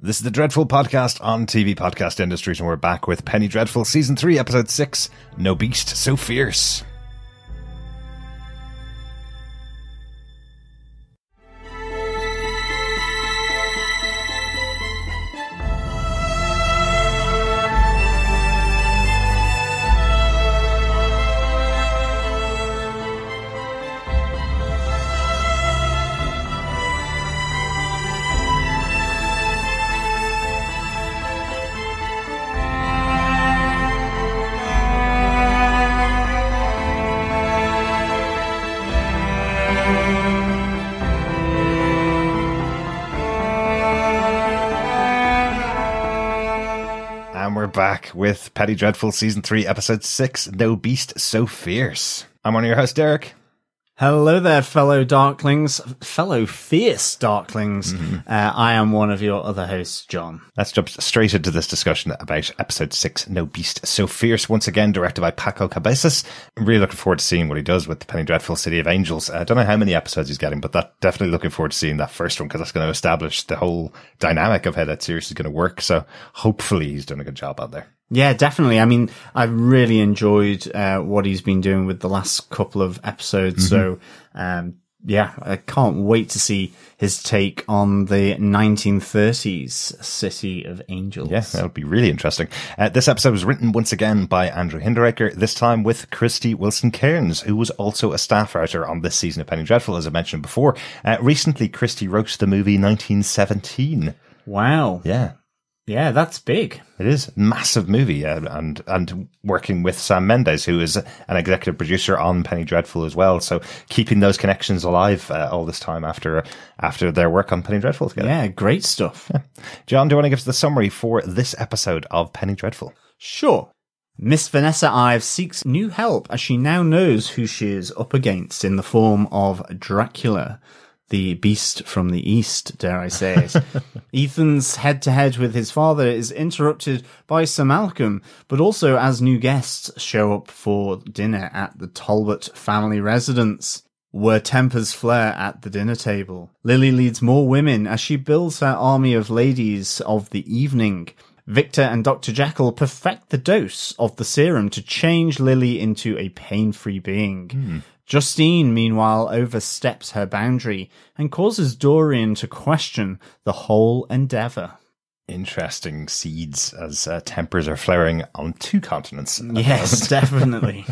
This is the Dreadful Podcast on TV Podcast Industries, and we're back with Penny Dreadful Season 3, Episode 6 No Beast So Fierce. With Penny Dreadful Season 3, Episode 6 No Beast So Fierce. I'm one of your hosts, Derek. Hello there, fellow Darklings, fellow fierce Darklings. Uh, I am one of your other hosts, John. Let's jump straight into this discussion about episode six, No Beast So Fierce, once again directed by Paco Cabezas. I'm really looking forward to seeing what he does with the Penny Dreadful City of Angels. I don't know how many episodes he's getting, but that definitely looking forward to seeing that first one because that's going to establish the whole dynamic of how that series is going to work. So hopefully he's doing a good job out there. Yeah, definitely. I mean, I've really enjoyed uh, what he's been doing with the last couple of episodes. So, um, yeah, I can't wait to see his take on the 1930s City of Angels. Yeah, that'll be really interesting. Uh, this episode was written once again by Andrew Hinderaker, this time with Krysty Wilson Cairns, who was also a staff writer on this season of Penny Dreadful, as I mentioned before. Uh, recently, Krysty wrote the movie 1917. Wow. Yeah. Yeah, that's big. It is massive movie, uh, and and working with Sam Mendes, who is an executive producer on Penny Dreadful as well. So keeping those connections alive uh, all this time after after their work on Penny Dreadful together. Yeah, great stuff. John, do you want to give us the summary for this episode of Penny Dreadful? Sure. Miss Vanessa Ives seeks new help as she now knows who she is up against in the form of Dracula, the beast from the east, dare I say it. Ethan's head to head with his father is interrupted by Sir Malcolm, but also as new guests show up for dinner at the Talbot family residence. Where tempers flare at the dinner table. Lily leads more women as she builds her army of ladies of the evening. Victor and Dr. Jekyll perfect the dose of the serum to change Lily into a pain-free being. Hmm. Justine, meanwhile, oversteps her boundary and causes Dorian to question the whole endeavor. Interesting seeds as uh, tempers are flaring on two continents. Yes, definitely.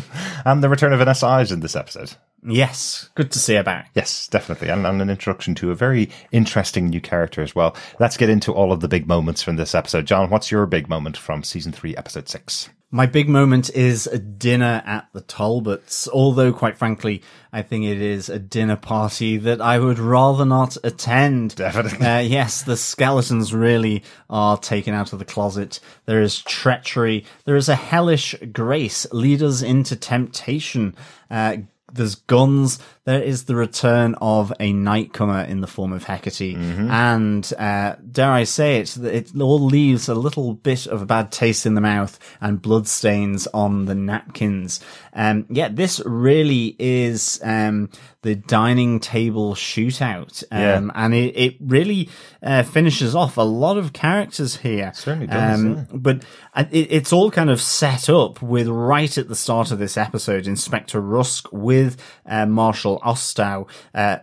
And the return of Vanessa Ives in this episode. yes, good to see her back. Yes, definitely. And, and an introduction to a very interesting new character as well. Let's get into all of the big moments from this episode. John, what's your big moment from season three, episode six? My big moment is a dinner at the Talbots, although quite frankly, I think it is a dinner party that I would rather not attend. Definitely. Uh, yes, the skeletons really are taken out of the closet. There is treachery. There is a hellish grace, lead us into temptation. Uh, there's guns. There is the return of a nightcomer in the form of Hecate. And, uh, dare I say it, it all leaves a little bit of a bad taste in the mouth and bloodstains on the napkins. Um, yeah, this really is, um, the dining table shootout. Um, and it, it really, uh, finishes off a lot of characters here. Certainly does, Um, yeah. but uh, it, it's all kind of set up with right at the start of this episode, Inspector Rusk with uh, Marshal Ostow. Uh,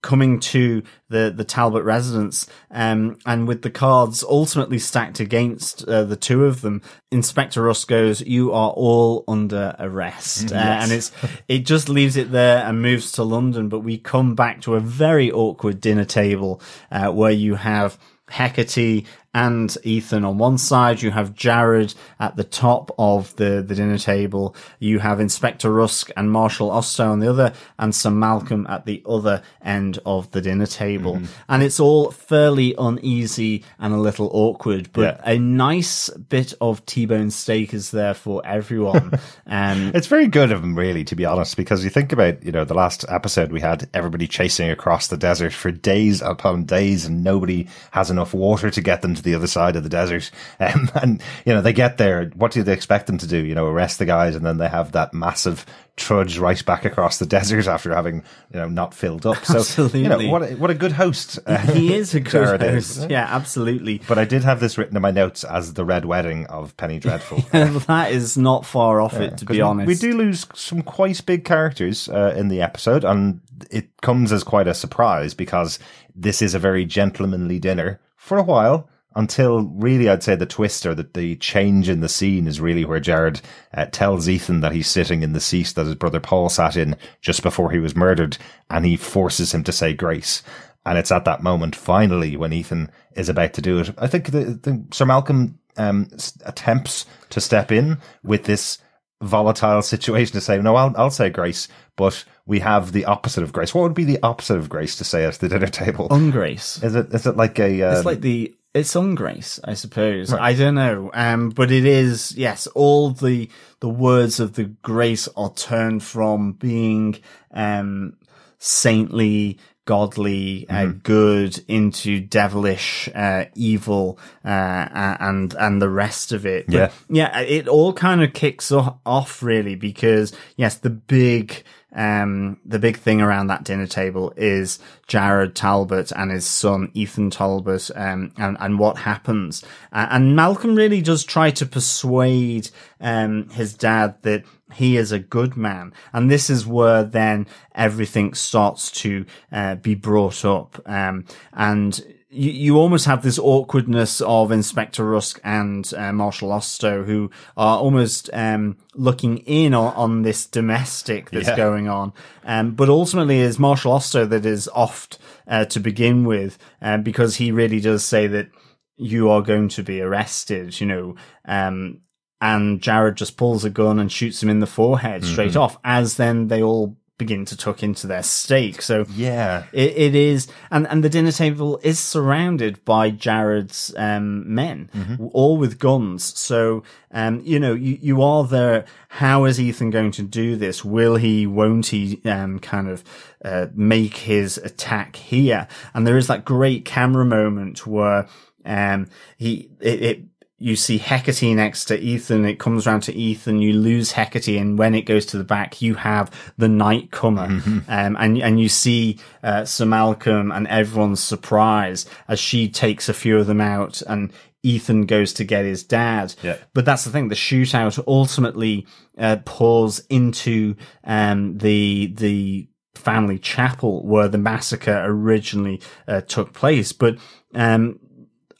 coming to the the Talbot residence um and with the cards ultimately stacked against uh, the two of them Inspector Rusk goes you are all under arrest uh, and it's it just leaves it there and moves to London but we come back to a very awkward dinner table uh, where you have Hecate and Ethan on one side. You have Jared at the top of the, the dinner table. You have Inspector Rusk and Marshal Ostow on the other and Sir Malcolm at the other end of the dinner table. And it's all fairly uneasy and a little awkward, but Yeah. a nice bit of T-bone steak is there for everyone. um, It's very good of him, really, to be honest, because you think about, you know, the last episode we had everybody chasing across the desert for days upon days and nobody has enough water to get them to the other side of the desert. Um, and, you know, they get there. What do they expect them to do? You know, arrest the guys and then they have that massive trudge right back across the desert after having, you know, not filled up. So, Absolutely. you know, what a, what a good host. uh, he is a good host. yeah, absolutely. But I did have this written in my notes as the red wedding of Penny Dreadful. that is not far off it, to be honest. We do lose some quite big characters uh, in the episode, and it comes as quite a surprise because this is a very gentlemanly dinner for a while. Until really, I'd say the twist or that the change in the scene is really where Jared uh, tells Ethan that he's sitting in the seat that his brother Paul sat in just before he was murdered, and he forces him to say grace. And it's at that moment, finally, when Ethan is about to do it. I think the, the Sir Malcolm um, attempts to step in with this volatile situation to say, no, I'll, I'll say grace, but we have the opposite of grace. What would be the opposite of grace to say at the dinner table? Ungrace. is it, is it like a, uh, It's like the it's on grace, I suppose. I don't know. Um, but it is yes. All the the words of the grace are turned from being um saintly, godly, uh, good into devilish, uh, evil, uh, and and the rest of it. But, Yeah. yeah. It all kind of kicks off really because yes, the big um, the big thing around that dinner table is Jared Talbot and his son Ethan Talbot, um, and, and what happens. Uh, and Malcolm really does try to persuade, um, his dad that he is a good man. And this is where then everything starts to, uh, be brought up. Um, and, you, you almost have this awkwardness of Inspector Rusk and uh, Marshal Ostow, who are almost um, looking in on, on this domestic that's Yeah. going on. Um, but ultimately, it's Marshal Ostow that is oft uh, to begin with, uh, because he really does say that you are going to be arrested, you know. Um, and Jared just pulls a gun and shoots him in the forehead straight off, as then they all begin to tuck into their steak. So yeah. it, it is, and, and the dinner table is surrounded by Jared's um, men, all with guns. So, um, you know, you, you are there. How is Ethan going to do this? Will he, won't he, um, kind of, uh, make his attack here? And there is that great camera moment where, um, he, it, it you see Hecate next to Ethan. It comes round to Ethan. You lose Hecate, and when it goes to the back, you have the Night Comer, um, and and you see uh, Sir Malcolm and everyone's surprise as she takes a few of them out, and Ethan goes to get his dad. Yeah. But that's the thing. The shootout ultimately uh, pours into um, the the family chapel where the massacre originally uh, took place. But um,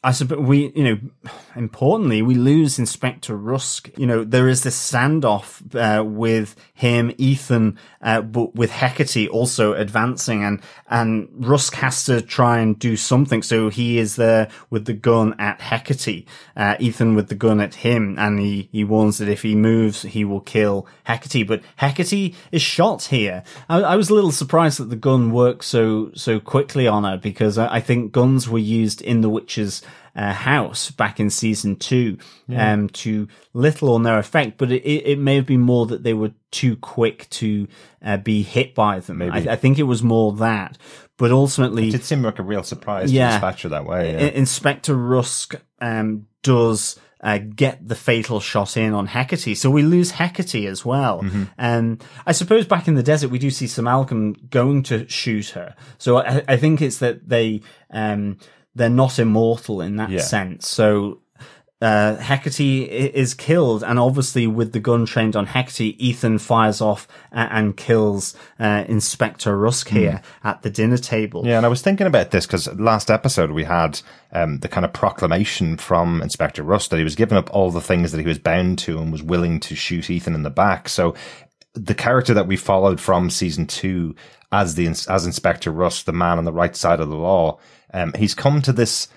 I suppose we, you know, importantly, we lose Inspector Rusk. You know, there is this standoff uh, with him, Ethan, uh, but with Hecate also advancing, and and Rusk has to try and do something. So he is there with the gun at Hecate, uh, Ethan with the gun at him, and he he warns that if he moves, he will kill Hecate. But Hecate is shot here. I, I was a little surprised that the gun worked so so quickly on her because I, I think guns were used in the witches uh, house back in season two um, to little or no effect, but it, it, may have been more that they were too quick to uh, be hit by them. I, I think it was more that. But ultimately, It seemed like a real surprise Yeah. to dispatch her that way. Yeah. Inspector Rusk um, does uh, get the fatal shot in on Hecate, so we lose Hecate as well. Mm-hmm. Um, I suppose back in the desert, we do see Sir Malcolm going to shoot her. So I, I think it's that they um, they're not immortal in that Yeah. sense. So uh, Hecate is killed, and obviously with the gun trained on Hecate, Ethan fires off uh, and kills uh, Inspector Rusk here at the dinner table. Hmm. Yeah, and I was thinking about this because last episode we had um, the kind of proclamation from Inspector Rusk that he was giving up all the things that he was bound to and was willing to shoot Ethan in the back. So the character that we followed from season two as the as Inspector Rusk, the man on the right side of the law, um, he's come to this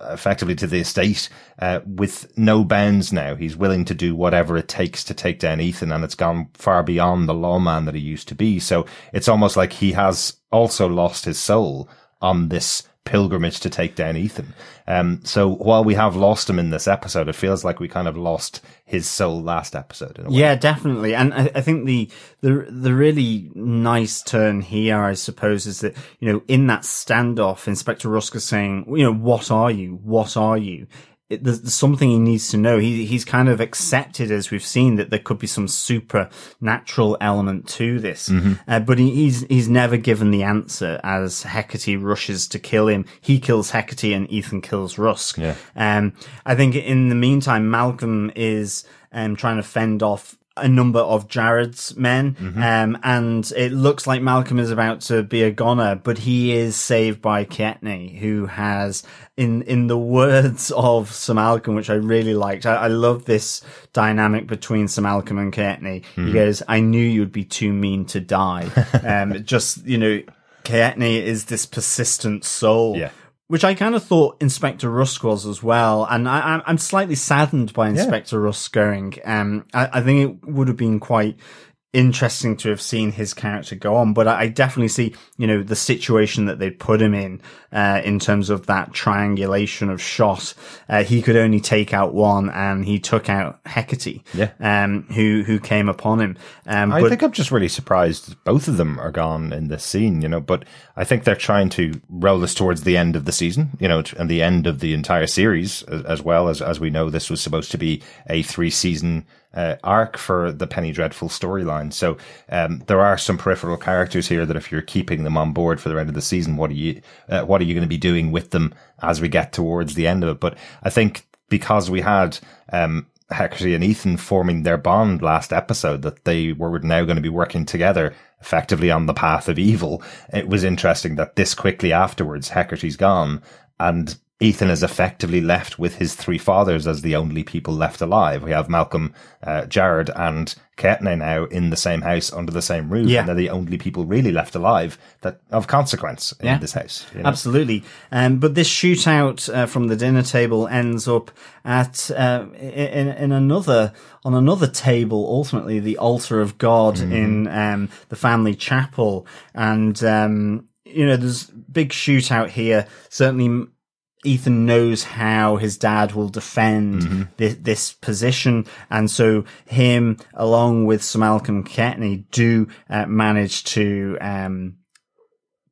effectively to the estate uh, with no bounds now. He's willing to do whatever it takes to take down Ethan, and it's gone far beyond the lawman that he used to be. So it's almost like he has also lost his soul on this pilgrimage to take down Ethan. Um, so while we have lost him in this episode, it feels like we kind of lost his soul last episode. Yeah, definitely. And I, I, think the, the, the really nice turn here, I suppose, is that, you know, in that standoff, Inspector Rusk saying, you know, what are you? What are you? It, there's, there's, something he needs to know. He, he's kind of accepted, as we've seen, that there could be some supernatural element to this. Mm-hmm. Uh, but he, he's, he's never given the answer as Hecate rushes to kill him. He kills Hecate and Ethan kills Rusk. Yeah. Um, I think in the meantime, Malcolm is, um, trying to fend off a number of Jared's men, mm-hmm. um, and it looks like Malcolm is about to be a goner, but he is saved by Kaetenay, who has, in in the words of Sir Malcolm, which I really liked. I, I love this dynamic between Sir Malcolm and Kaetenay. Mm-hmm. He goes, "I knew you'd be too mean to die." um, just you know, Kaetenay is this persistent soul. Yeah which I kind of thought Inspector Rusk was as well. And I, am slightly saddened by Inspector yeah. Rusk going. Um, I, I, think it would have been quite interesting to have seen his character go on, but I, definitely see, you know, the situation that they put him in, uh, in terms of that triangulation of shot. Uh, he could only take out one and he took out Hecate, yeah. um, who, who came upon him. Um, I think I'm just really surprised both of them are gone in this scene, you know, but I think they're trying to roll us towards the end of the season, you know, and the end of the entire series as well as, as we know this was supposed to be a three season uh, arc for the Penny Dreadful storyline. So um, there are some peripheral characters here that if you're keeping them on board for the end of the season, what are you uh, what are you going to be doing with them as we get towards the end of it? But I think because we had um, Hecate and Ethan forming their bond last episode, that they were now going to be working together effectively on the path of evil. It was interesting that this quickly afterwards, Hecate's gone and Ethan is effectively left with his three fathers as the only people left alive. We have Malcolm, uh, Jared, and Kaetenay now in the same house under the same roof, yeah. and they're the only people really left alive that of consequence in yeah. this house. You know? Absolutely. Um, but this shootout uh, from the dinner table ends up at uh, in, in another on another table. Ultimately, the altar of God mm. in um, the family chapel, and um, you know, there's big shootout here. Certainly Ethan knows how his dad will defend mm-hmm. this, this, position. And so him, along with Sir Malcolm Kaetenay, do uh, manage to, um,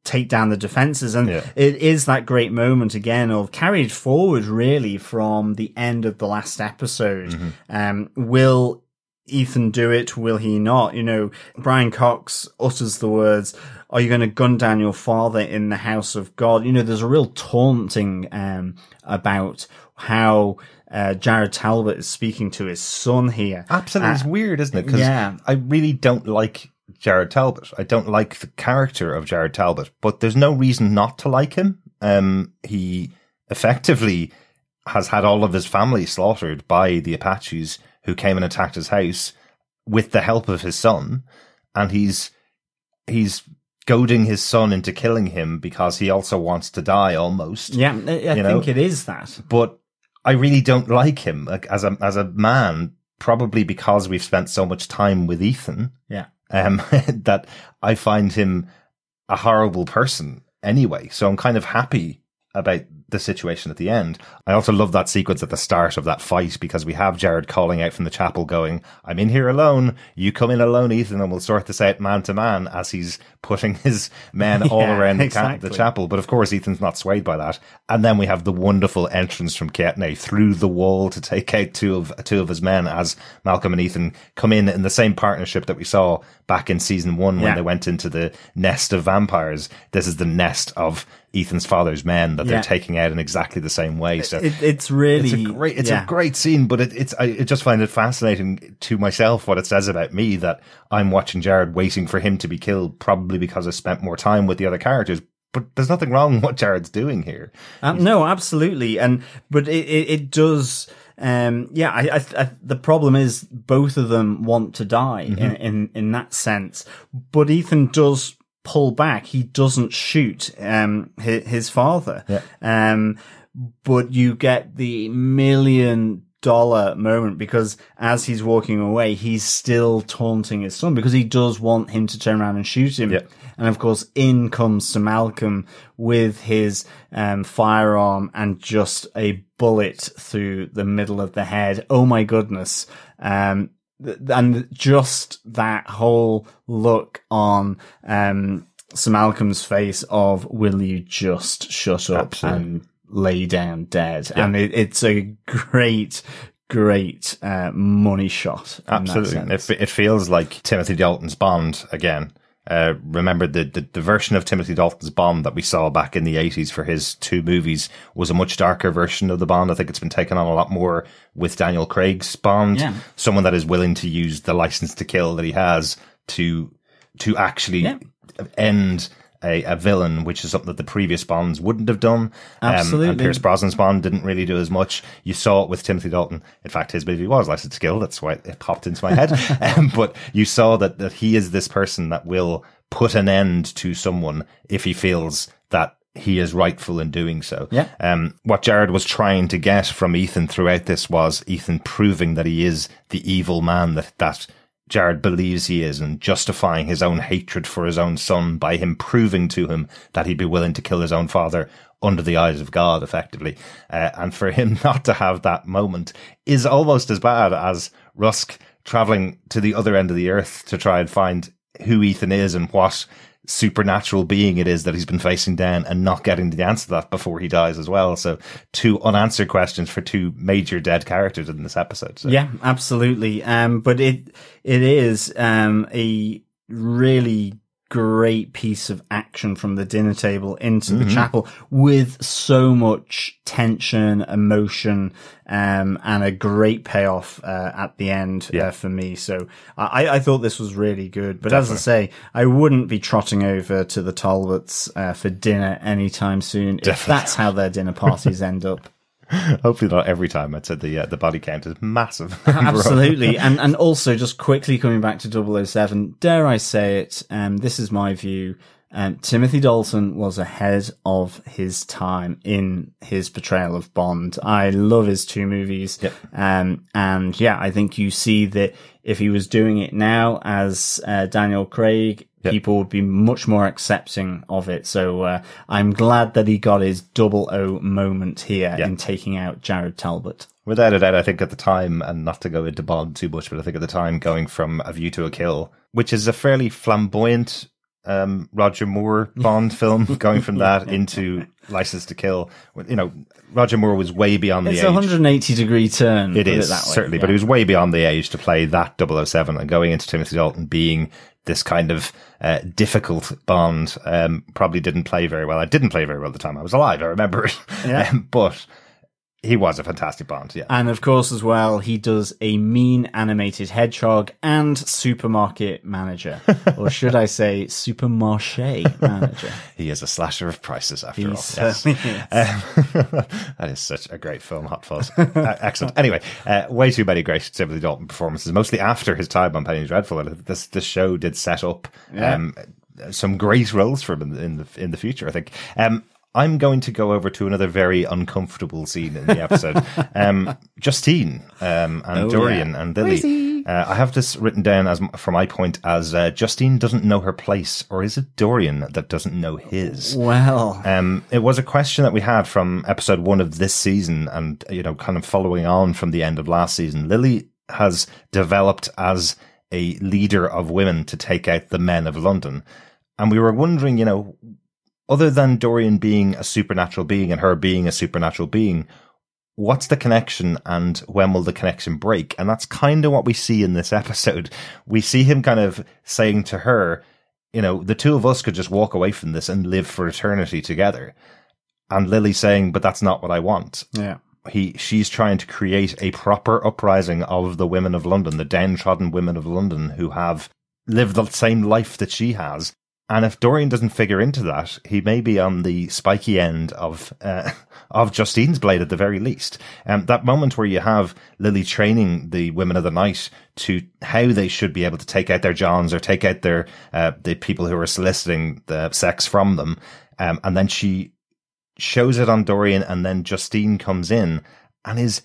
take down the defenses. And yeah. it is that great moment again of carried forward really from the end of the last episode. Mm-hmm. Um, will Ethan do it? Will he not? You know, Brian Cox utters the words, are you going to gun down your father in the house of God? You know, there's a real taunting, um, about how, uh, Jared Talbot is speaking to his son here. Absolutely. Uh, it's weird, isn't it? Cause yeah. I really don't like Jared Talbot. I don't like the character of Jared Talbot, but there's no reason not to like him. Um, he effectively has had all of his family slaughtered by the Apaches who came and attacked his house with the help of his son, and he's he's goading his son into killing him because he also wants to die almost. Yeah, I, I think know? it is that. But I really don't like him like as a as a man, probably because we've spent so much time with Ethan. Yeah. Um, that I find him a horrible person anyway. So I'm kind of happy about the situation at the end. I also love that sequence at the start of that fight because we have Jared calling out from the chapel going, I'm in here alone. You come in alone, Ethan, and we'll sort this out man to man as he's putting his men yeah, all around exactly. the, chapel. But of course, Ethan's not swayed by that. And then we have the wonderful entrance from Kaetenay through the wall to take out two of, two of his men as Malcolm and Ethan come in in the same partnership that we saw back in season one when yeah. they went into the nest of vampires. This is the nest of Ethan's father's men that yeah. they're taking out in exactly the same way. So it, it's really it's a great it's yeah. a great scene, but it, it's I just find it fascinating to myself what it says about me that I'm watching Jared waiting for him to be killed, probably because I spent more time with the other characters. But there's nothing wrong with what Jared's doing here. Um, no, absolutely, and but it it, it does. Um, yeah, I, I, I, the problem is both of them want to die mm-hmm. in, in, in that sense, but Ethan does pull back. He doesn't shoot um, his, his father. Yeah. Um, but you get the million dollar moment because as he's walking away, he's still taunting his son because he does want him to turn around and shoot him. And of course, in comes Sir Malcolm with his um, firearm and just a bullet through the middle of the head. Oh my goodness. Um, and just that whole look on, um, Sir Malcolm's face of, will you just shut up Absolutely. and lay down dead? And it, it's a great, great, uh, money shot. Absolutely. It, it feels like Timothy Dalton's Bond again. Uh, remember the, the, the version of Timothy Dalton's Bond that we saw back in the 80s for his two movies was a much darker version of the Bond. I think it's been taken on a lot more with Daniel Craig's Bond. Yeah. Someone that is willing to use the license to kill that he has to, to actually Yeah. end a, a villain, which is something that the previous Bonds wouldn't have done. Um, Absolutely. and Pierce Brosnan's Bond didn't really do as much. You saw it with Timothy Dalton. In fact, his movie was License to Kill. That's why it popped into my head. um, but you saw that, that he is this person that will put an end to someone if he feels that he is rightful in doing so. Yeah. Um, what Jared was trying to get from Ethan throughout this was Ethan proving that he is the evil man that, that Jared believes he is and justifying his own hatred for his own son by him proving to him that he'd be willing to kill his own father under the eyes of God, effectively. Uh, and for him not to have that moment is almost as bad as Rusk traveling to the other end of the earth to try and find who Ethan is and what supernatural being it is that he's been facing down and not getting the answer to that before he dies as well. So two unanswered questions for two major dead characters in this episode. So. Yeah, absolutely. Um, but it it is um a really great piece of action from the dinner table into the chapel with so much tension, emotion, um, and a great payoff uh, at the end Yeah. uh, for me. So I, I thought this was really good. But as I say, I wouldn't be trotting over to the Talbots uh, for dinner anytime soon if that's how their dinner parties end up. Hopefully not every time. I'd say the uh, the body count is massive. Absolutely. and and also just quickly coming back to 007, dare I say it, um, this is my view. Um, Timothy Dalton was ahead of his time in his portrayal of Bond. I love his two movies. Yep. Um, and yeah, I think you see that if he was doing it now as uh, Daniel Craig, Yep. people would be much more accepting of it. So uh, I'm glad that he got his double O moment here Yeah. in taking out Jared Talbot. Without a doubt, I think at the time, and not to go into Bond too much, but I think at the time, going from A View to a Kill, which is a fairly flamboyant um, Roger Moore Bond film, going from that into License to Kill, you know, Roger Moore was way beyond the age. It's a 180 degree turn. It that way. certainly, Yeah. but he was way beyond the age to play that 007 and going into Timothy Dalton being this kind of uh, difficult Bond um, probably didn't play very well. I didn't play very well at the time. I was alive. I remember it. Yeah. Um, but he was a fantastic Bond. Yeah. And of course, as well, he does a mean animated hedgehog and supermarket manager, or should I say, supermarché manager? He is a slasher of prices after He all. Yes. Um, that is such a great film, Hot Fuzz. Uh, excellent. Anyway, uh, way too many great Timothy Dalton performances, mostly after his time on Penny Dreadful. This this show did set up um, some great roles for him in, the- in the in the future. I think. Um, I'm going to go over to another very uncomfortable scene in the episode. um, Justine um, and Oh, Dorian yeah. and Lily. Uh, I have this written down as from my point as uh, Justine doesn't know her place, or is it Dorian that doesn't know his? Well, Um, it was a question that we had from episode one of this season, and you know, kind of following on from the end of last season. Lily has developed as a leader of women to take out the men of London, and we were wondering, you know, other than Dorian being a supernatural being and her being a supernatural being, what's the connection and when will the connection break? And that's kind of what we see in this episode. We see him kind of saying to her, you know, the two of us could just walk away from this and live for eternity together. And Lily saying, but that's not what I want. yeah. He, she's trying to create a proper uprising of the women of London, the downtrodden women of London who have lived the same life that she has. And if Dorian doesn't figure into that, he may be on the spiky end of uh, of Justine's blade at the very least. Um, that moment where you have Lily training the women of the night to how they should be able to take out their Johns or take out their uh, the people who are soliciting the sex from them, um, and then she shows it on Dorian, and then Justine comes in and is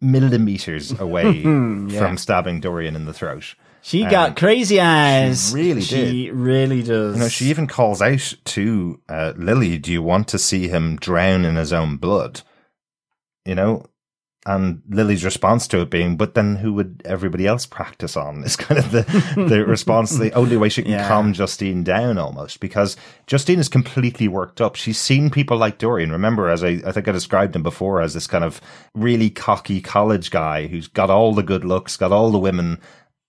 millimeters away from stabbing Dorian in the throat. She got crazy eyes. really She really does. You know, she even calls out to uh, Lily, "Do you want to see him drown in his own blood?" You know, and Lily's response to it being, "But then who would everybody else practice on?" Is kind of the the response. The only way she can Yeah. calm Justine down, almost because Justine is completely worked up. She's seen people like Dorian. Remember, as I I think I described him before as this kind of really cocky college guy who's got all the good looks, got all the women.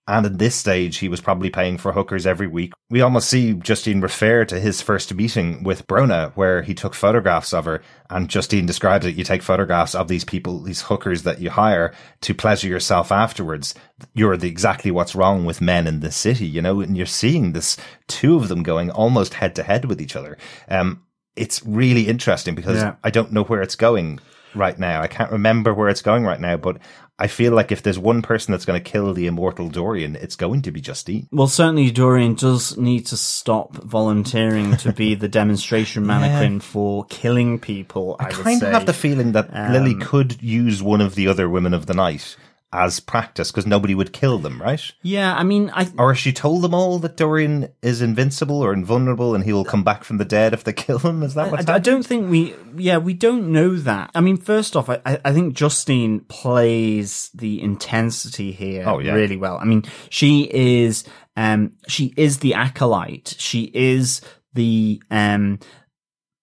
And at this stage, he was probably paying for hookers every week. We almost see Justine refer to his first meeting with Brona, where he took photographs of her. And Justine describes it. You take photographs of these people, these hookers that you hire to pleasure yourself afterwards. You're the, exactly what's wrong with men in this city, you know, and you're seeing this two of them going almost head to head with each other. Um, it's really interesting because Yeah. I don't know where it's going right now. I can't remember where it's going right now, but I feel like if there's one person that's going to kill the immortal Dorian, it's going to be Justine. Well, certainly Dorian does need to stop volunteering to be the demonstration mannequin for killing people. I, I kind of have the feeling that Lily um, could use one of the other women of the night as practice because nobody would kill them, right? yeah, I mean, I Or has she told them all that Dorian is invincible or invulnerable and he will come back from the dead if they kill him? Is that what's I, I don't think we, yeah, we don't know that. I mean, first off, I, I I think Justine plays the intensity here Oh, yeah. really well. I mean, she is, um, she is the acolyte. She is the, um,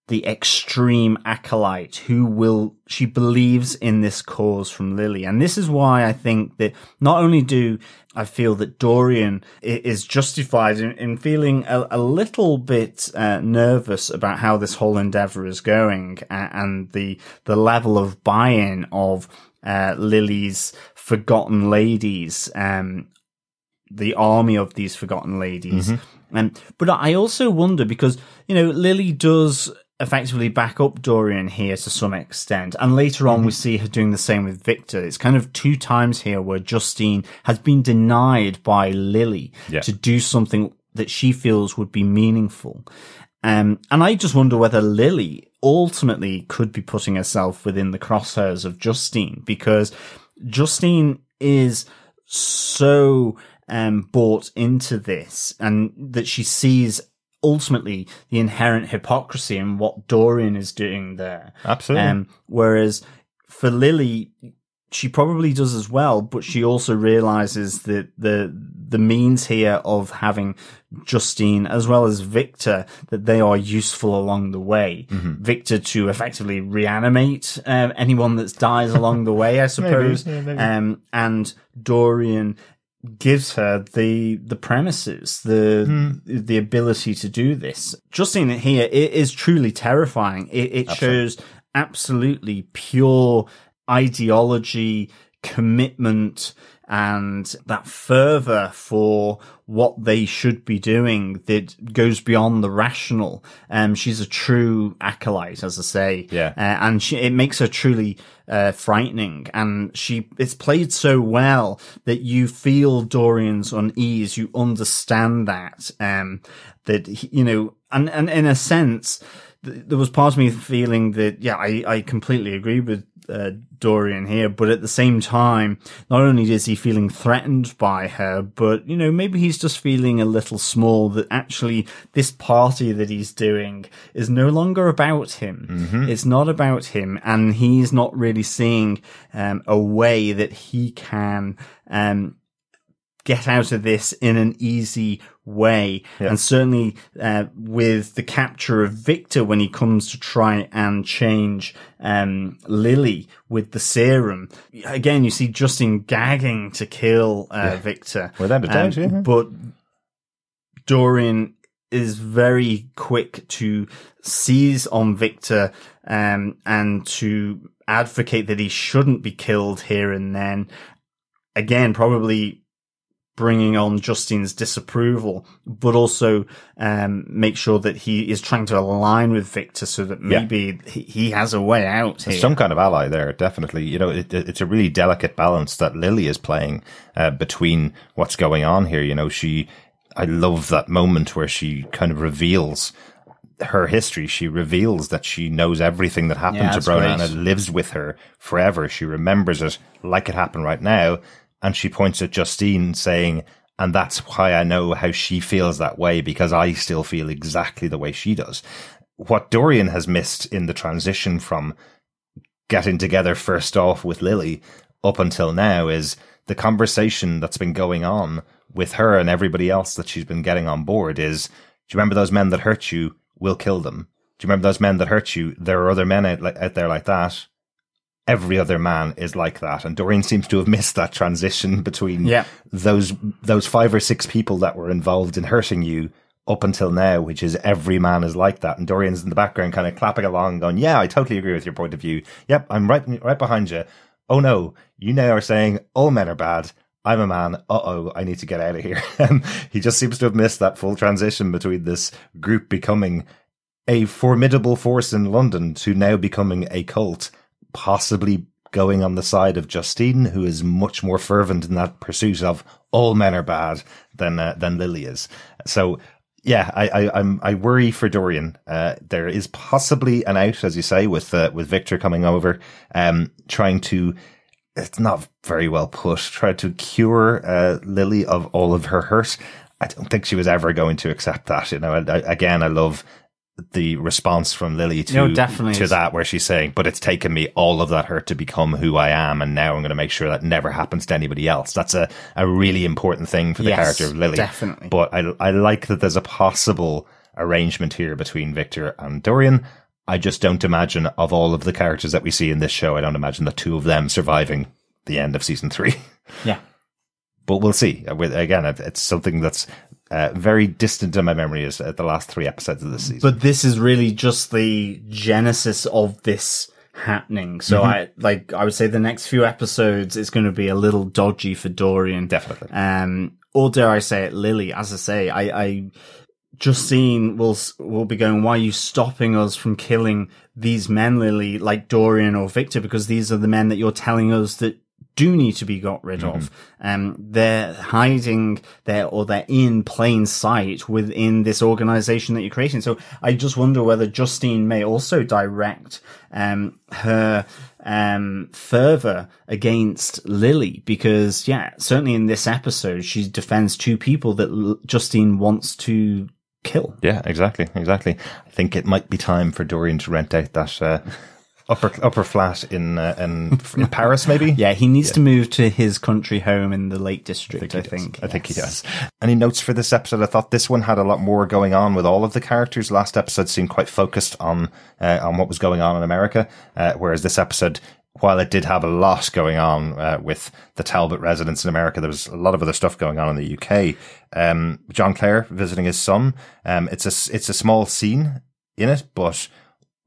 the extreme acolyte who will, she believes in this cause from Lily. And this is why I think that not only do I feel that Dorian is justified in, in feeling a, a little bit uh, nervous about how this whole endeavor is going and the, the level of buy-in of uh, Lily's forgotten ladies, um, the army of these forgotten ladies. Um, but I also wonder because, you know, Lily does effectively back up Dorian here to some extent. And later on, we see her doing the same with Victor. It's kind of two times here where Justine has been denied by Lily Yeah. to do something that she feels would be meaningful. Um, and I just wonder whether Lily ultimately could be putting herself within the crosshairs of Justine because Justine is so um, bought into this and that she sees ultimately the inherent hypocrisy in what Dorian is doing there. Absolutely. Um, whereas for Lily, she probably does as well, but she also realizes that the the means here of having Justine as well as Victor that they are useful along the way. Victor to effectively reanimate um, anyone that dies along the way, I suppose, yeah, maybe. um, and Dorian gives her the the premises, the hmm. the ability to do this. Justine here it is truly terrifying. It, it shows absolutely pure ideology, commitment, and that fervor for what they should be doing that goes beyond the rational. Um, she's a true acolyte, as I say. Yeah. Uh, and she, it makes her truly uh, frightening. And she, it's played so well that you feel Dorian's unease. You understand that, um, that, he- you know, and, and in a sense, th- there was part of me feeling that, yeah, I, I completely agree with uh, Dorian here, but at the same time, not only is he feeling threatened by her, but, you know, maybe he's just feeling a little small that actually this party that he's doing is no longer about him. It's not about him, and he's not really seeing um, a way that he can um, get out of this in an easy way. And certainly uh, with the capture of Victor when he comes to try and change um, Lily with the serum. Again, you see Justine gagging to kill uh, Victor. Without a doubt, yeah. But Dorian is very quick to seize on Victor um, and to advocate that he shouldn't be killed here and then. Again, probably bringing on Justine's disapproval, but also um, make sure that he is trying to align with Victor so that maybe he, he has a way out here. some kind of ally there, definitely. You know, it, it- it's a really delicate balance that Lily is playing uh, between what's going on here. You know, she, I love that moment where she kind of reveals her history, she reveals that she knows everything that happened Yeah, to Brona great. and it lives with her forever. She remembers it like it happened right now. And she points at Justine saying, and that's why I know how she feels that way because I still feel exactly the way she does. What Dorian has missed in the transition from getting together first off with Lily up until now is the conversation that's been going on with her and everybody else that she's been getting on board is, do you remember those men that hurt you? We'll kill them. Do you remember those men that hurt you? There are other men out, out there like that. Every other man is like that. And Dorian seems to have missed that transition between Yeah. those, those five or six people that were involved in hurting you up until now, which is every man is like that. And Dorian's in the background kind of clapping along going, yeah, I totally agree with your point of view. Yep. I'm right, right behind you. Oh no, you now are saying all men are bad. I'm a man. Uh oh, I need to get out of here. Um, he just seems to have missed that full transition between this group becoming a formidable force in London to now becoming a cult, possibly going on the side of Justine, who is much more fervent in that pursuit of all men are bad than uh, than Lily is. So yeah, I, I I'm I worry for Dorian. Uh, there is possibly an out, as you say, with uh, with Victor coming over, um, trying to. It's not very well put. Try to cure uh, Lily of all of her hurt. I don't think she was ever going to accept that. You know, I, I, again, I love the response from Lily to No, definitely. to that, where she's saying, "But it's taken me all of that hurt to become who I am, and now I'm going to make sure that never happens to anybody else." That's a a really important thing for the Yes, character of Lily. definitely. But I I like that there's a possible arrangement here between Victor and Dorian. I just don't imagine of all of the characters that we see in this show, I don't imagine the two of them surviving the end of season three. Yeah. But we'll see. Uh, Again, it's something that's uh, very distant in my memory is uh, the last three episodes of this season. But this is really just the genesis of this happening. So Mm-hmm. I like I would say the next few episodes is going to be a little dodgy for Dorian. Definitely. Um, or dare I say it, Lily? As I say, I, I Justine will will be going. Why are you stopping us from killing these men, Lily, like Dorian or Victor? Because these are the men that you're telling us that do need to be got rid of. Um, they're hiding there or they're in plain sight within this organization that you're creating. So I just wonder whether Justine may also direct, um, her, um, fervor against Lily because, yeah, certainly in this episode, she defends two people that L- Justine wants to kill. Yeah, exactly, exactly. I think it might be time for Dorian to rent out that uh, upper upper flat in uh, in, in Paris, maybe. Yeah, he needs to move to his country home in the Lake District, I think. I think he does. Any notes for this episode? I thought this one had a lot more going on with all of the characters. Last episode seemed quite focused on uh, on what was going on in America, uh, whereas this episode, while it did have a lot going on uh, with the Talbot residence in America, there was a lot of other stuff going on in the UK. Um, John Clare visiting his son. Um, it's a it's a small scene in it, but.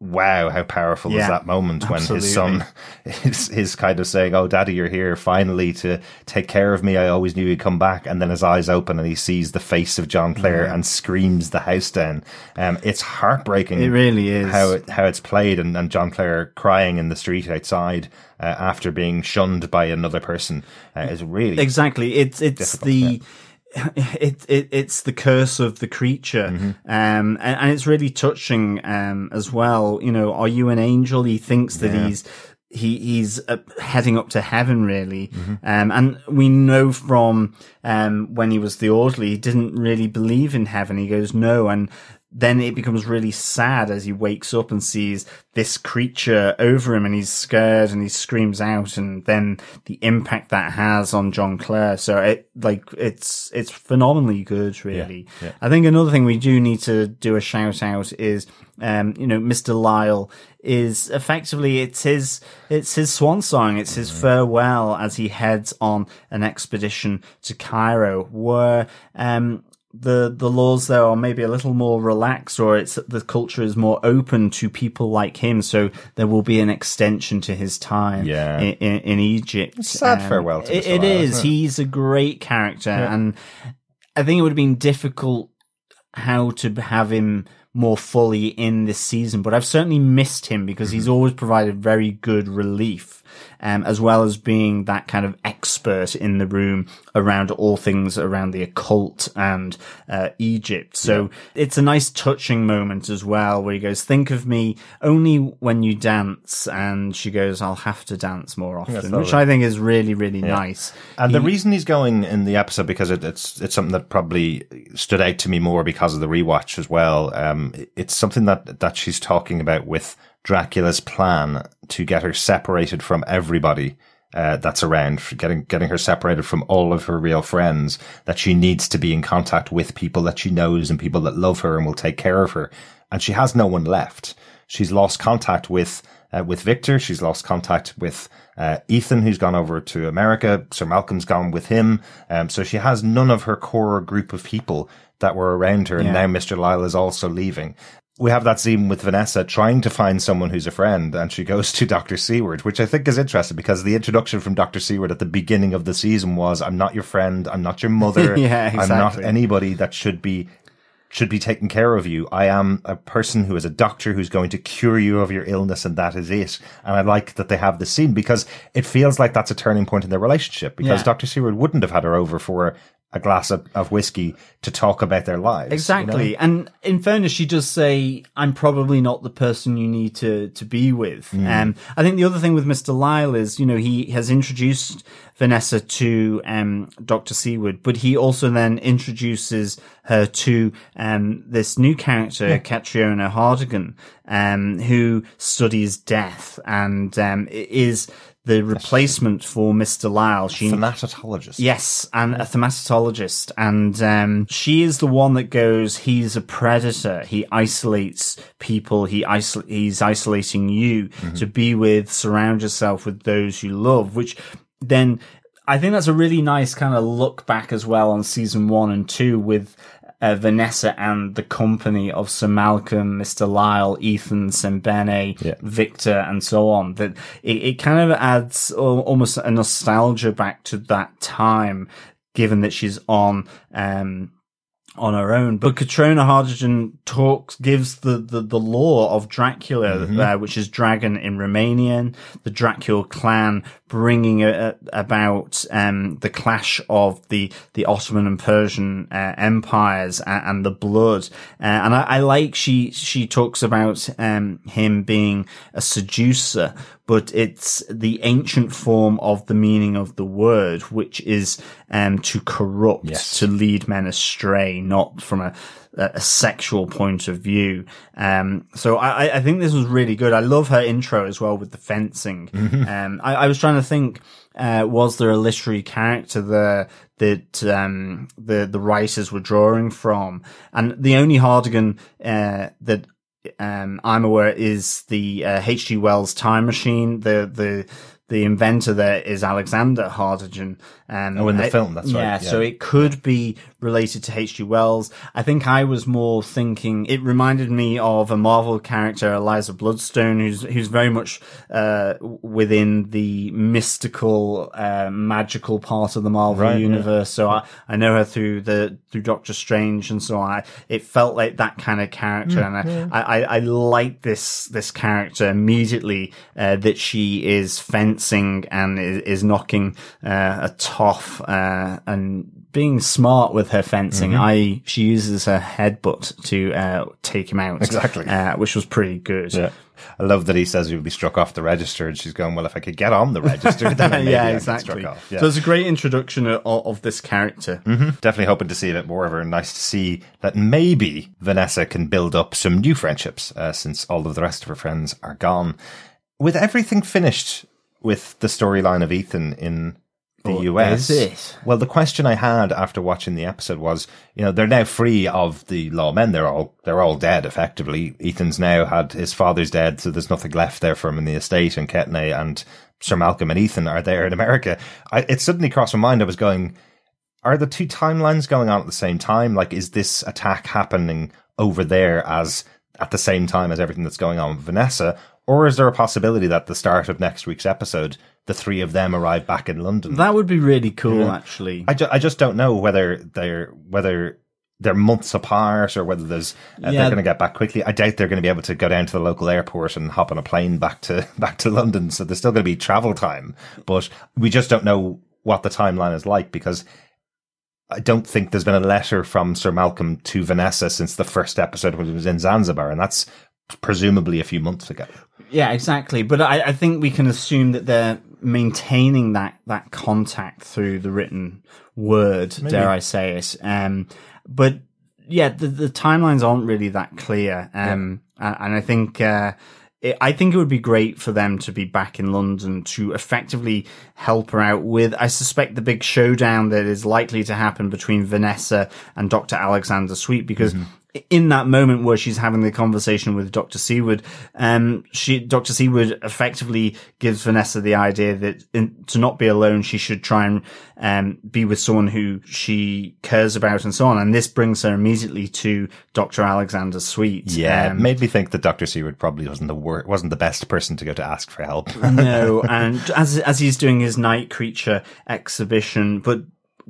Wow, how powerful is that moment when his son is, is kind of saying, Oh, daddy, you're here finally to take care of me. I always knew you'd come back. And then his eyes open and he sees the face of John Clare and screams the house down. Um, it's heartbreaking. It really is. How, it, how it's played and, and John Clare crying in the street outside, uh, after being shunned by another person, uh, is really, Exactly. It's it's the it, it it's the curse of the creature, Mm-hmm. um, and, and it's really touching um, as well. You know, are you an angel? He thinks that he's he he's uh, heading up to heaven, really, Mm-hmm. um, and we know from um, when he was the orderly, he didn't really believe in heaven. He goes no, and then it becomes really sad as he wakes up and sees this creature over him and he's scared and he screams out and then the impact that has on John Clare. So it, like, it's, it's phenomenally good, really. yeah. I think another thing we do need to do a shout out is, um, you know, Mr. Lyle is effectively, it's his, it's his swan song. It's his farewell as he heads on an expedition to Cairo where, um, the the laws there are maybe a little more relaxed or it's the culture is more open to people like him so there will be an extension to his time Yeah. in, in, in Egypt sad farewell to it, Mr. it Lyle, is it? he's a great character and I think it would have been difficult how to have him more fully in this season, but I've certainly missed him because Mm-hmm. he's always provided very good relief, um, as well as being that kind of expert in the room around all things around the occult and uh, Egypt. So yeah. it's a nice touching moment as well where he goes, think of me only when you dance. And she goes, I'll have to dance more often, which I think is really, really yeah. nice. And he, the reason he's going in the episode, because it, it's, it's something that probably stood out to me more because of the rewatch as well. Um, it's something that, that she's talking about with Dracula's plan to get her separated from everybody uh, that's around, getting getting her separated from all of her real friends. That she needs to be in contact with people that she knows and people that love her and will take care of her. And she has no one left. She's lost contact with uh, with Victor. She's lost contact with uh, Ethan, who's gone over to America. Sir Malcolm's gone with him. Um, so she has none of her core group of people that were around her. Yeah. And now Mr. Lyle is also leaving we have that scene with Vanessa trying to find someone who's a friend, and she goes to Dr. Seward, which I think is interesting because the introduction from Dr. Seward at the beginning of the season was, I'm not your friend, I'm not your mother, yeah, exactly. I'm not anybody that should be should be taking care of you. I am a person who is a doctor who's going to cure you of your illness and that is it. And I like that they have this scene because it feels like that's a turning point in their relationship because yeah. Dr. Seward wouldn't have had her over for a glass of, of whiskey to talk about their lives. Exactly. You know? And in fairness, she does say, I'm probably not the person you need to, to be with. And mm. um, I think the other thing with Mr. Lyle is, you know, he has introduced Vanessa to, um, Dr. Seward, but he also then introduces her to, um, this new character, yeah. Catriona Hartdegen, um, who studies death and, um, is, the replacement for Mr. Lyle. She, thanatologist. Yes, and a thanatologist. And um, she is the one that goes, he's a predator. He isolates people. He isol- he's isolating you mm-hmm. to be with, surround yourself with those you love, which then I think that's a really nice kind of look back as well on season one and two with uh, Vanessa and the company of Sir Malcolm, Mr. Lyle, Ethan, Sembene, yeah. Victor, and so on. That it, it kind of adds almost a nostalgia back to that time, given that she's on, um, on her own. But Catriona Hartdegen talks, gives the, the, the lore of Dracula, mm-hmm. uh, which is dragon in Romanian, the Dracula clan bringing a, a, about um, the clash of the the Ottoman and Persian uh, empires and, and, the blood. Uh, and I, I, like she she talks about um, him being a seducer, but it's the ancient form of the meaning of the word, which is um, to corrupt, yes. to lead men astray, not from a a sexual point of view. Um, so I, I think this was really good. I love her intro as well with the fencing. Mm-hmm. Um, I, I, was trying to think, uh, was there a literary character there that, um, the, the writers were drawing from? And the only Hartdegen uh, that, um, I'm aware is the, uh, H.G. Wells time machine, the, the, the inventor there is Alexander Hartdegen. Um, oh, in the film, that's yeah, right. Yeah, so it could be related to H.G. Wells. I think I was more thinking it reminded me of a Marvel character, Eliza Bloodstone, who's who's very much uh, within the mystical, uh, magical part of the Marvel right, universe. Yeah. So I, I know her through the through Doctor Strange and so on. it felt like that kind of character, mm, and. I, I, I like this this character immediately uh, that she is fencing and is, is knocking uh, a toff uh, and being smart with her fencing. Mm-hmm. I she uses her headbutt to uh, take him out exactly, uh, which was pretty good. Yeah. I love that he says he'll be struck off the register, and she's going, "Well, if I could get on the register, then yeah, exactly." Yeah. So it's a great introduction of, of this character. Mm-hmm. Definitely hoping to see a bit more of her. Nice to see that maybe Vanessa can build up some new friendships uh, since all of the rest of her friends are gone. With everything finished with the storyline of Ethan in the oh, US. Well, the question I had after watching the episode was, you know, they're now free of the lawmen. They're all they're all dead effectively. Ethan's now had his father's dead, so there's nothing left there for him in the estate. And Kaetenay and Sir Malcolm and Ethan are there in America. I, it suddenly crossed my mind. I was going, are the two timelines going on at the same time? Like, is this attack happening over there as at the same time as everything that's going on with Vanessa? Or is there a possibility that the start of next week's episode, the three of them arrive back in London? That would be really cool, yeah. actually. I, ju- I just don't know whether they're whether they're months apart or whether there's uh, yeah. they're going to get back quickly. I doubt they're going to be able to go down to the local airport and hop on a plane back to back to London. So there's still going to be travel time, but we just don't know what the timeline is like because I don't think there's been a letter from Sir Malcolm to Vanessa since the first episode when he was in Zanzibar, and that's presumably a few months ago. Yeah, exactly. But I, I think we can assume that they're maintaining that that contact through the written word. Maybe. Dare I say it? Um, but yeah, the, the timelines aren't really that clear. Um, and, and I think. Uh, it, I think it would be great for them to be back in London to effectively help her out with, I suspect, the big showdown that is likely to happen between Vanessa and Dr. Alexander Sweet because in that moment where she's having the conversation with Dr. Seward, um, she, Dr. Seward effectively gives Vanessa the idea that in, to not be alone, she should try and, um, be with someone who she cares about and so on. And this brings her immediately to Dr. Alexander Sweet. Yeah, Um, it made me think that Doctor Seward probably wasn't the wor- wasn't the best person to go to ask for help. no, and as as he's doing his night creature exhibition, but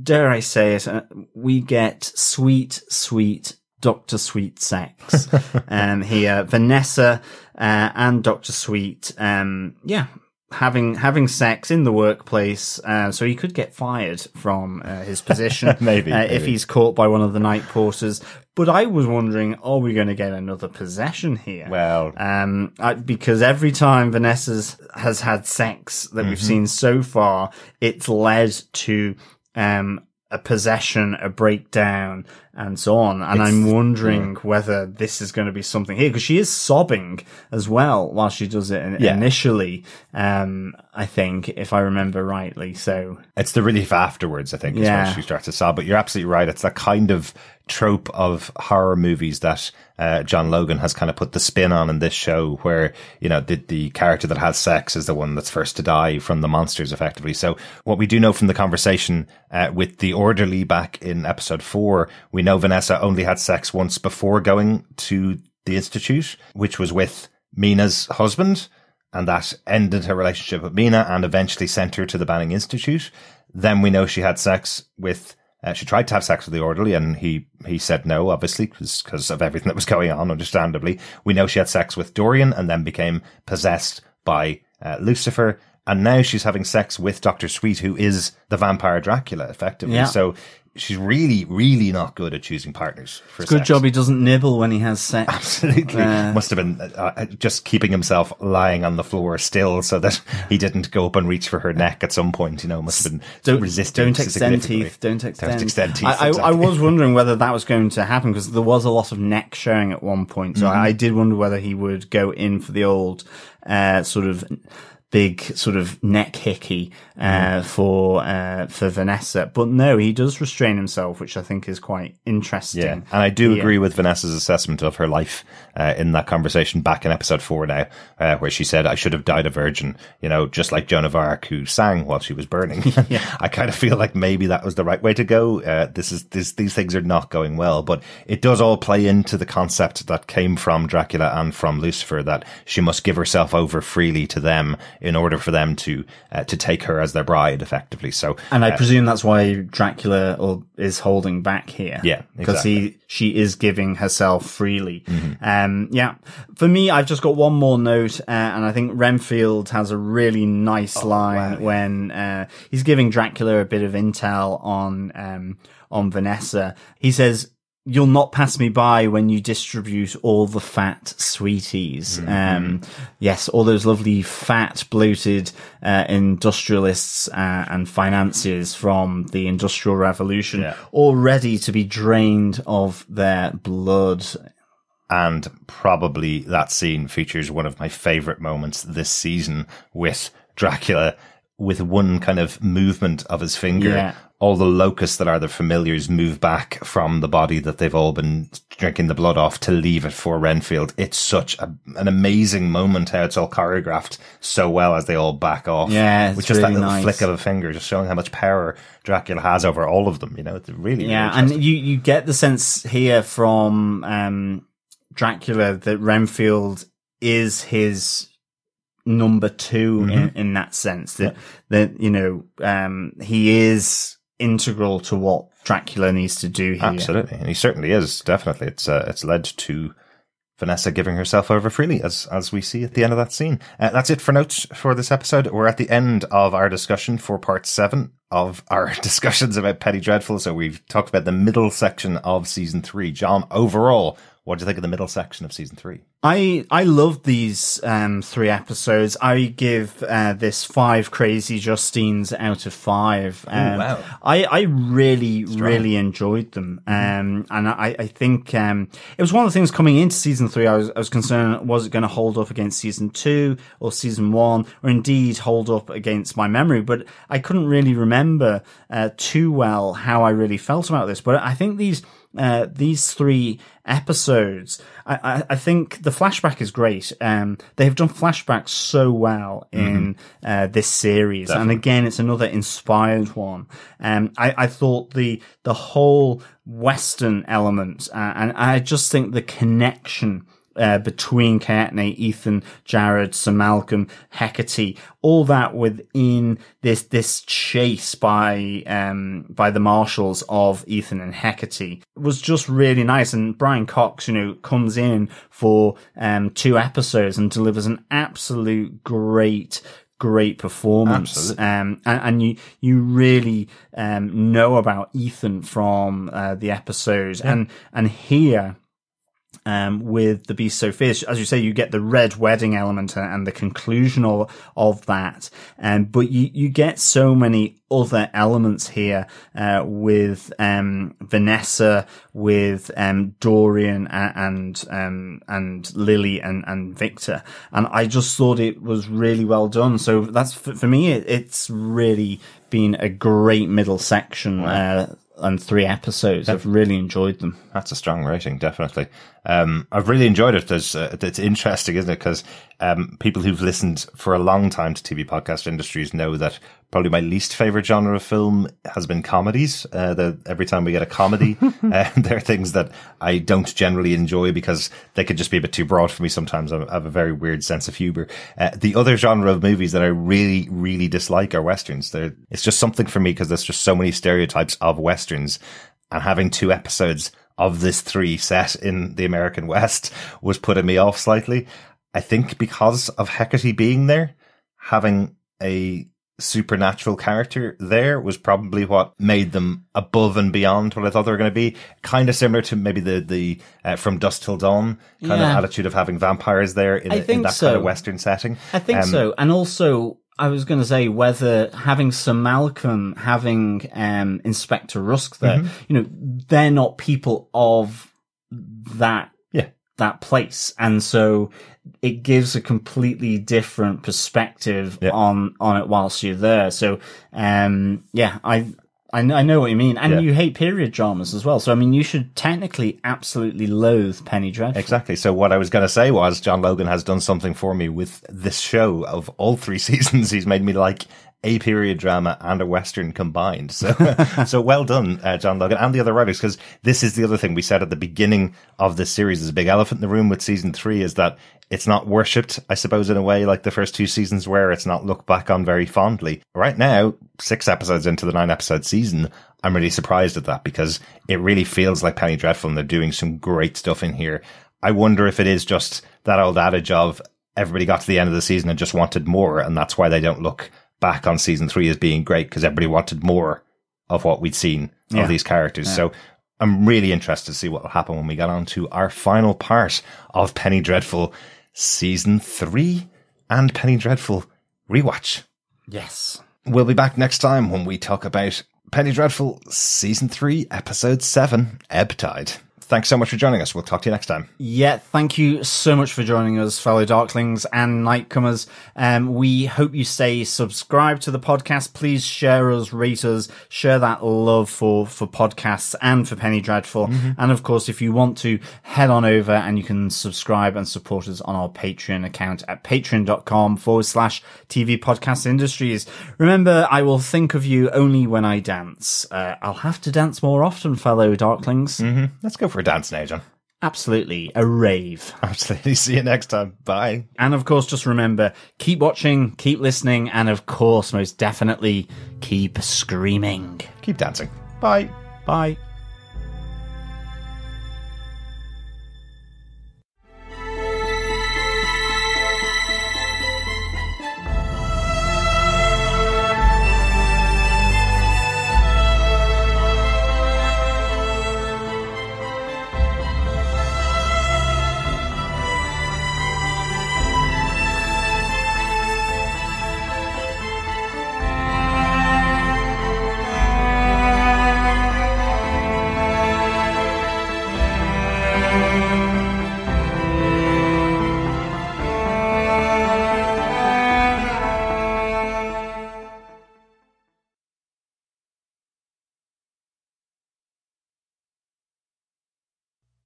dare I say it, uh, we get sweet, sweet Doctor Sweet sex um, here. Vanessa uh, and Doctor Sweet, um, yeah, having having sex in the workplace, uh, so he could get fired from uh, his position, Maybe, uh, if he's caught by one of the night porters. But I was wondering, are we going to get another possession here? well, Um, I, because every time Vanessa's has had sex that we've Mm-hmm. seen so far, it's led to, um, a possession, a breakdown, and so on. And I'm wondering whether this is going to be something here because she is sobbing as well while she does it in- Yeah. initially. Um, I think if I remember rightly. So it's the relief afterwards, I think, is Yeah. when she starts to sob. But you're absolutely right. It's that kind of trope of horror movies that uh, John Logan has kind of put the spin on in this show, where you know the the character that has sex is the one that's first to die from the monsters, effectively. So what we do know from the conversation uh, with the orderly back in episode four, we know Vanessa only had sex once before going to the institute, which was with Mina's husband and that ended her relationship with Mina and eventually sent her to the Banning Institute. Then we know she had sex with, uh, she tried to have sex with the orderly and he, he said no, obviously, because of everything that was going on, understandably. We know she had sex with Dorian and then became possessed by uh, Lucifer. And now she's having sex with Dr. Sweet, who is the vampire Dracula, effectively. Yeah. So she's really, really not good at choosing partners for good sex. job he doesn't nibble when he has sex. Absolutely. Uh, Must have been uh, uh, just keeping himself lying on the floor still so that he didn't go up and reach for her neck at some point. You know, must have been don't resisting. Don't extend teeth. Don't extend. Don't extend teeth. I, I, I was wondering whether that was going to happen because there was a lot of neck showing at one point. So Mm-hmm. I, I did wonder whether he would go in for the old uh, sort of big sort of neck hickey uh, Mm-hmm. for uh, for Vanessa. But no, he does restrain himself, which I think is quite interesting. Yeah, and I do Yeah. agree with Vanessa's assessment of her life uh, in that conversation back in episode four now, uh, where she said, "I should have died a virgin," you know, just like Joan of Arc, who sang while she was burning. I kind of feel like maybe that was the right way to go. Uh, this is this, these things are not going well, but it does all play into the concept that came from Dracula and from Lucifer that she must give herself over freely to them in order for them to uh, to take her as their bride, effectively. So, And I presume that's why Dracula is holding back here. Yeah, because exactly. Mm-hmm. he she is giving herself freely. Um, yeah. For me, I've just got one more note, uh, and I think Renfield has a really nice line wow, yeah. when uh, he's giving Dracula a bit of intel on um, on Vanessa. He says. You'll not pass me by when you distribute all the fat sweeties. Mm-hmm. Um, yes, all those lovely fat, bloated uh, industrialists uh, and financiers from the Industrial Revolution, Yeah. all ready to be drained of their blood. and probably that scene features one of my favorite moments this season with Dracula with one kind of movement of his finger. Yeah. All the locusts that are the familiars move back from the body that they've all been drinking the blood off to leave it for Renfield. It's such a, an amazing moment how it's all choreographed so well as they all back off. Yeah, it's with just that little nice. flick of a finger, just showing how much power Dracula has over all of them. You know, it's really, really Yeah, interesting. and you you get the sense here from um, Dracula that Renfield is his number 2 Mm-hmm. in, in that sense that that you know um, he is integral to what Dracula needs to do here. Absolutely, and he certainly is. Definitely, it's uh, it's led to Vanessa giving herself over freely, as as we see at the end of that scene. Uh, that's it for notes for this episode. We're at the end of our discussion for part seven of our discussions about Penny Dreadful. So we've talked about the middle section of season three. John, overall, what do you think of the middle section of season three? I I love these um, three episodes. I give uh, this five crazy Justines out of five. Um, Ooh, wow. I I really really enjoyed them, um, and I I think um, it was one of the things coming into season three. I was I was concerned was it going to hold up against season two or season one, or indeed hold up against my memory. But I couldn't really remember uh, too well how I really felt about this. But I think these uh, these three episodes, I, I, I, think the flashback is great. Um, they have done flashbacks so well in mm-hmm. uh, this series, Definitely. and again, it's another inspired one. Um, I, I thought the the whole Western element, uh, and I just think the connection uh, between Kaetenay, Ethan, Jared, Sir Malcolm, Hecate, all that within this this chase by um by the marshals of Ethan and Hecate was just really nice. And Brian Cox, you know, comes in for um two episodes and delivers an absolute great great performance. Um, and, and, you, you really, um, know about Ethan from, uh, the episodes yeah. and, and here, um, with the Beast So Fierce. As you say, you get the red wedding element and the conclusion of, of that. Um, but you, you get so many other elements here, uh, with, um, Vanessa, with, um, Dorian and, um, and Lily and, and Victor. And I just thought it was really well done. So that's, for, for me, it, it's really been a great middle section, uh, and three episodes. I've really enjoyed them. That's a strong rating, definitely. Um, I've really enjoyed it. There's, uh, it's interesting, isn't it? Because um, people who've listened for a long time to TV podcast industries know that probably my least favorite genre of film has been comedies. Uh, the, every time we get a comedy, uh, there are things that I don't generally enjoy because they could just be a bit too broad for me. Sometimes I have a very weird sense of humor. Uh, the other genre of movies that I really, really dislike are westerns. They're, it's just something for me because there's just so many stereotypes of westerns and having two episodes of this three set in the American West was putting me off slightly. I think because of Hecate being there, having a supernatural character there was probably what made them above and beyond what I thought they were going to be. Kind of similar to maybe the the uh, from dusk till dawn kind yeah. of attitude of having vampires there in, a, in that so. kind of western setting. I think um, so, and also I was going to say whether having Sir Malcolm, having um, Inspector Rusk there, mm-hmm. you know, they're not people of that that place, and so it gives a completely different perspective yeah. on on it whilst you're there. So, um, yeah, I I know, I know what you mean. And yeah. you hate period dramas as well. So, I mean, you should technically absolutely loathe Penny Dreadful. Exactly. So, what I was going to say was John Logan has done something for me with this show of all three seasons. He's made me like a period drama and a western combined. So, so well done, uh, John Logan and the other writers, because this is the other thing we said at the beginning of this series. There's a big elephant in the room with season three is that it's not worshipped, I suppose, in a way like the first two seasons where it's not looked back on very fondly. Right now, six episodes into the nine episode season, I'm really surprised at that because it really feels like Penny Dreadful and they're doing some great stuff in here. I wonder if it is just that old adage of everybody got to the end of the season and just wanted more, and that's why they don't look back on season three as being great because everybody wanted more of what we'd seen yeah. of these characters. Yeah. So I'm really interested to see what will happen when we get on to our final part of Penny Dreadful season three and Penny Dreadful rewatch. Yes. We'll be back next time when we talk about Penny Dreadful season three, episode seven, Ebb Tide thanks so much for joining us. We'll talk to you next time. Yeah, thank you so much for joining us, fellow Darklings and Nightcomers. Um, we hope you stay subscribed to the podcast. Please share us, rate us, share that love for, for podcasts and for Penny Dreadful. Mm-hmm. And of course, if you want to head on over and you can subscribe and support us on our Patreon account at patreon.com forward slash TV podcast industries. Remember, I will think of you only when I dance. Uh, I'll have to dance more often, fellow Darklings. Mm-hmm. Let's go for for a dance now, John. Absolutely. A rave. Absolutely. See you next time. Bye. And of course, just remember keep watching, keep listening, and of course, most definitely, keep screaming. Keep dancing. Bye. Bye.